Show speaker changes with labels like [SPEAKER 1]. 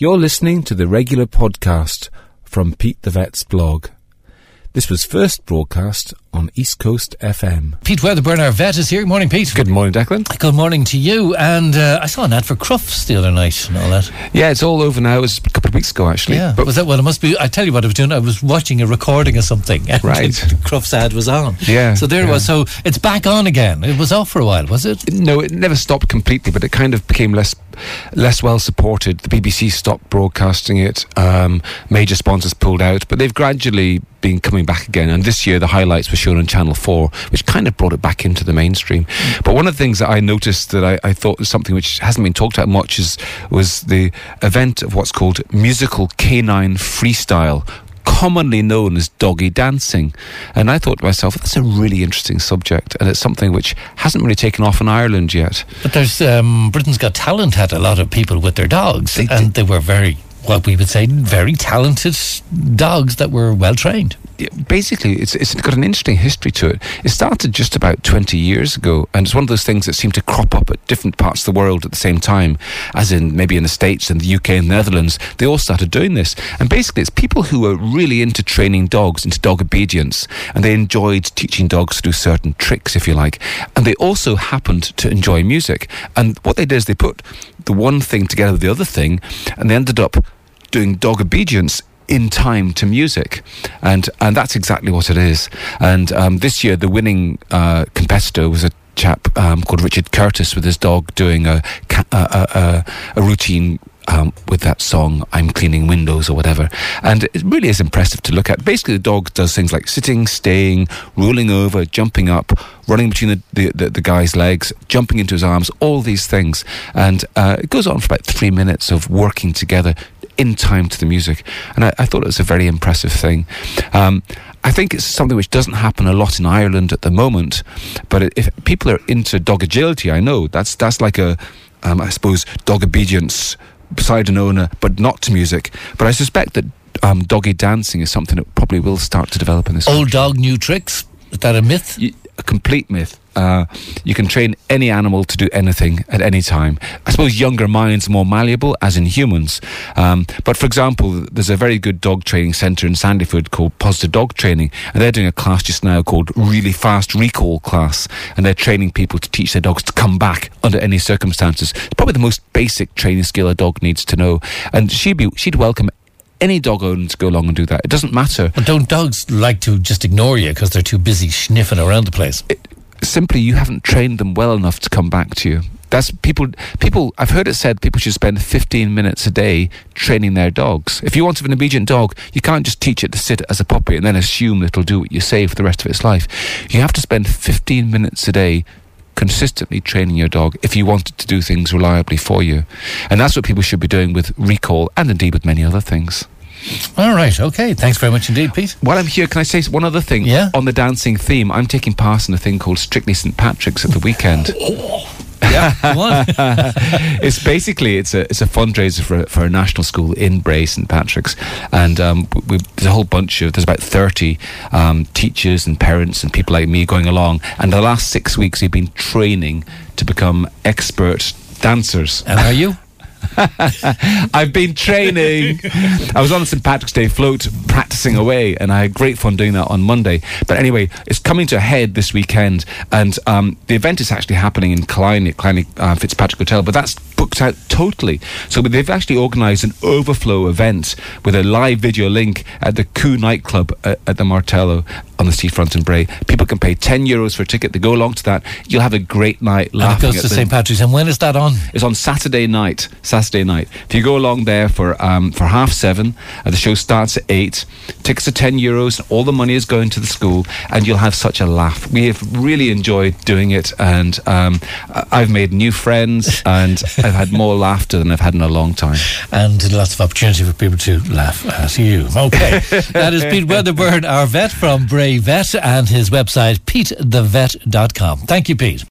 [SPEAKER 1] You're listening to the regular podcast from Pete the Vet's blog. This was first broadcast on East Coast FM.
[SPEAKER 2] Pete Wedderburn, our vet, is here. Good morning, Pete.
[SPEAKER 1] Good morning, Declan.
[SPEAKER 2] Good morning to you. And uh, I saw an ad for Crufts the other night and all that.
[SPEAKER 1] Yeah, it's all over now. It was a couple of weeks ago, actually.
[SPEAKER 2] Yeah. But was that well? It must be. I tell you what I was doing. I was watching a recording of something. And
[SPEAKER 1] Right.
[SPEAKER 2] The Crufts ad was on.
[SPEAKER 1] Yeah,
[SPEAKER 2] So there it was. So it's back on again. It was off for a while, was it?
[SPEAKER 1] No, it never stopped completely, but it kind of became less less well supported. The BBC stopped broadcasting it. Um, major sponsors pulled out, but they've gradually been coming back again. And this year, the highlights were shown on Channel Four, which kind of brought it back into the mainstream. But one of the things that I noticed that I, I thought was something which hasn't been talked about much is was the event of what's called musical canine freestyle commonly known as doggy dancing. And I thought to myself, that's a really interesting subject, and it's something which hasn't really taken off in Ireland yet.
[SPEAKER 2] But there's um, Britain's Got Talent had a lot of people with their dogs,
[SPEAKER 1] They
[SPEAKER 2] and they were very, what we would say, very talented dogs that were well trained.
[SPEAKER 1] Basically, it's, it's got an interesting history to it. It started just about 20 years ago, and it's one of those things that seem to crop up at different parts of the world at the same time, as in maybe in the States and the UK and the Netherlands. They all started doing this. And basically, it's people who are really into training dogs, into dog obedience, and they enjoyed teaching dogs to do certain tricks, if you like. And they also happened to enjoy music. And what they did is they put the one thing together with the other thing, and they ended up doing dog obedience in time to music, and and that's exactly what it is. And um, this year, the winning uh, competitor was a chap um, called Richard Curtis with his dog doing a a, a, a routine. Um, with that song, I'm cleaning windows or whatever. And it really is impressive to look at. Basically, the dog does things like sitting, staying, rolling over, jumping up, running between the, the, the, the guy's legs, jumping into his arms, all these things. And uh, it goes on for about three minutes of working together in time to the music. And I, I thought it was a very impressive thing. Um, I think it's something which doesn't happen a lot in Ireland at the moment. But if people are into dog agility, I know that's that's like a, um, I suppose, dog obedience beside an owner, but not to music. But I suspect that um, doggy dancing is something that probably will start to develop in this.
[SPEAKER 2] Old dog, new tricks. Is that a myth?
[SPEAKER 1] A complete myth. Uh, you can train any animal to do anything at any time. I suppose younger minds are more malleable, as in humans. Um, but for example, there's a very good dog training centre in Sandyford called Positive Dog Training, and they're doing a class just now called Really Fast Recall Class, and they're training people to teach their dogs to come back under any circumstances. It's probably the most basic training skill a dog needs to know, and she'd be she'd welcome any dog owner to go along and do that. It doesn't matter.
[SPEAKER 2] But don't dogs like to just ignore you because they're too busy sniffing around the place?
[SPEAKER 1] simply you haven't trained them well enough to come back to you. That's people. People. I've heard it said people should spend 15 minutes a day training their dogs. If you want an obedient dog, you can't just teach it to sit as a puppy and then assume that it'll do what you say for the rest of its life. You have to spend 15 minutes a day consistently training your dog if you want it to do things reliably for you. And that's what people should be doing with recall and indeed with many other things.
[SPEAKER 2] All right. Okay. Thanks very much indeed, Pete.
[SPEAKER 1] While I'm here, can I say one other thing?
[SPEAKER 2] Yeah.
[SPEAKER 1] On the dancing theme, I'm taking part in a thing called Strictly St Patrick's at the weekend.
[SPEAKER 2] Oh. Yeah.
[SPEAKER 1] It's basically it's a it's a fundraiser for for a national school in Bray St Patrick's, and um, we, there's a whole bunch of there's about thirty um, teachers and parents and people like me going along. And the last six weeks we've been training to become expert dancers.
[SPEAKER 2] and are you?
[SPEAKER 1] I've been training. I was on St Patrick's Day float practicing away, and I had great fun doing that on Monday. But anyway, it's coming to a head this weekend, and um, the event is actually happening in Killiney at Killiney uh, Fitzpatrick Hotel, but that's booked out totally. So they've actually organised an overflow event with a live video link at the Coo nightclub at, at the Martello on the seafront in Bray. People can pay 10 euros for a ticket to go along to that. You'll have a great night
[SPEAKER 2] And it goes
[SPEAKER 1] at
[SPEAKER 2] to St. Patrick's. And when is that on?
[SPEAKER 1] it's on Saturday night. Saturday night. If you go along there for um, for half seven, uh, the show starts at eight. Tickets are ten euros. All the money is going to the school, and you'll have such a laugh. We have really enjoyed doing it, and um, I've made new friends, and I've had more laughter than I've had in a long time.
[SPEAKER 2] and lots of opportunity for people to laugh at you. Okay. that is Pete Wedderburn, our vet from Bray Vet, and his website, petethevet.com. Thank you, Pete.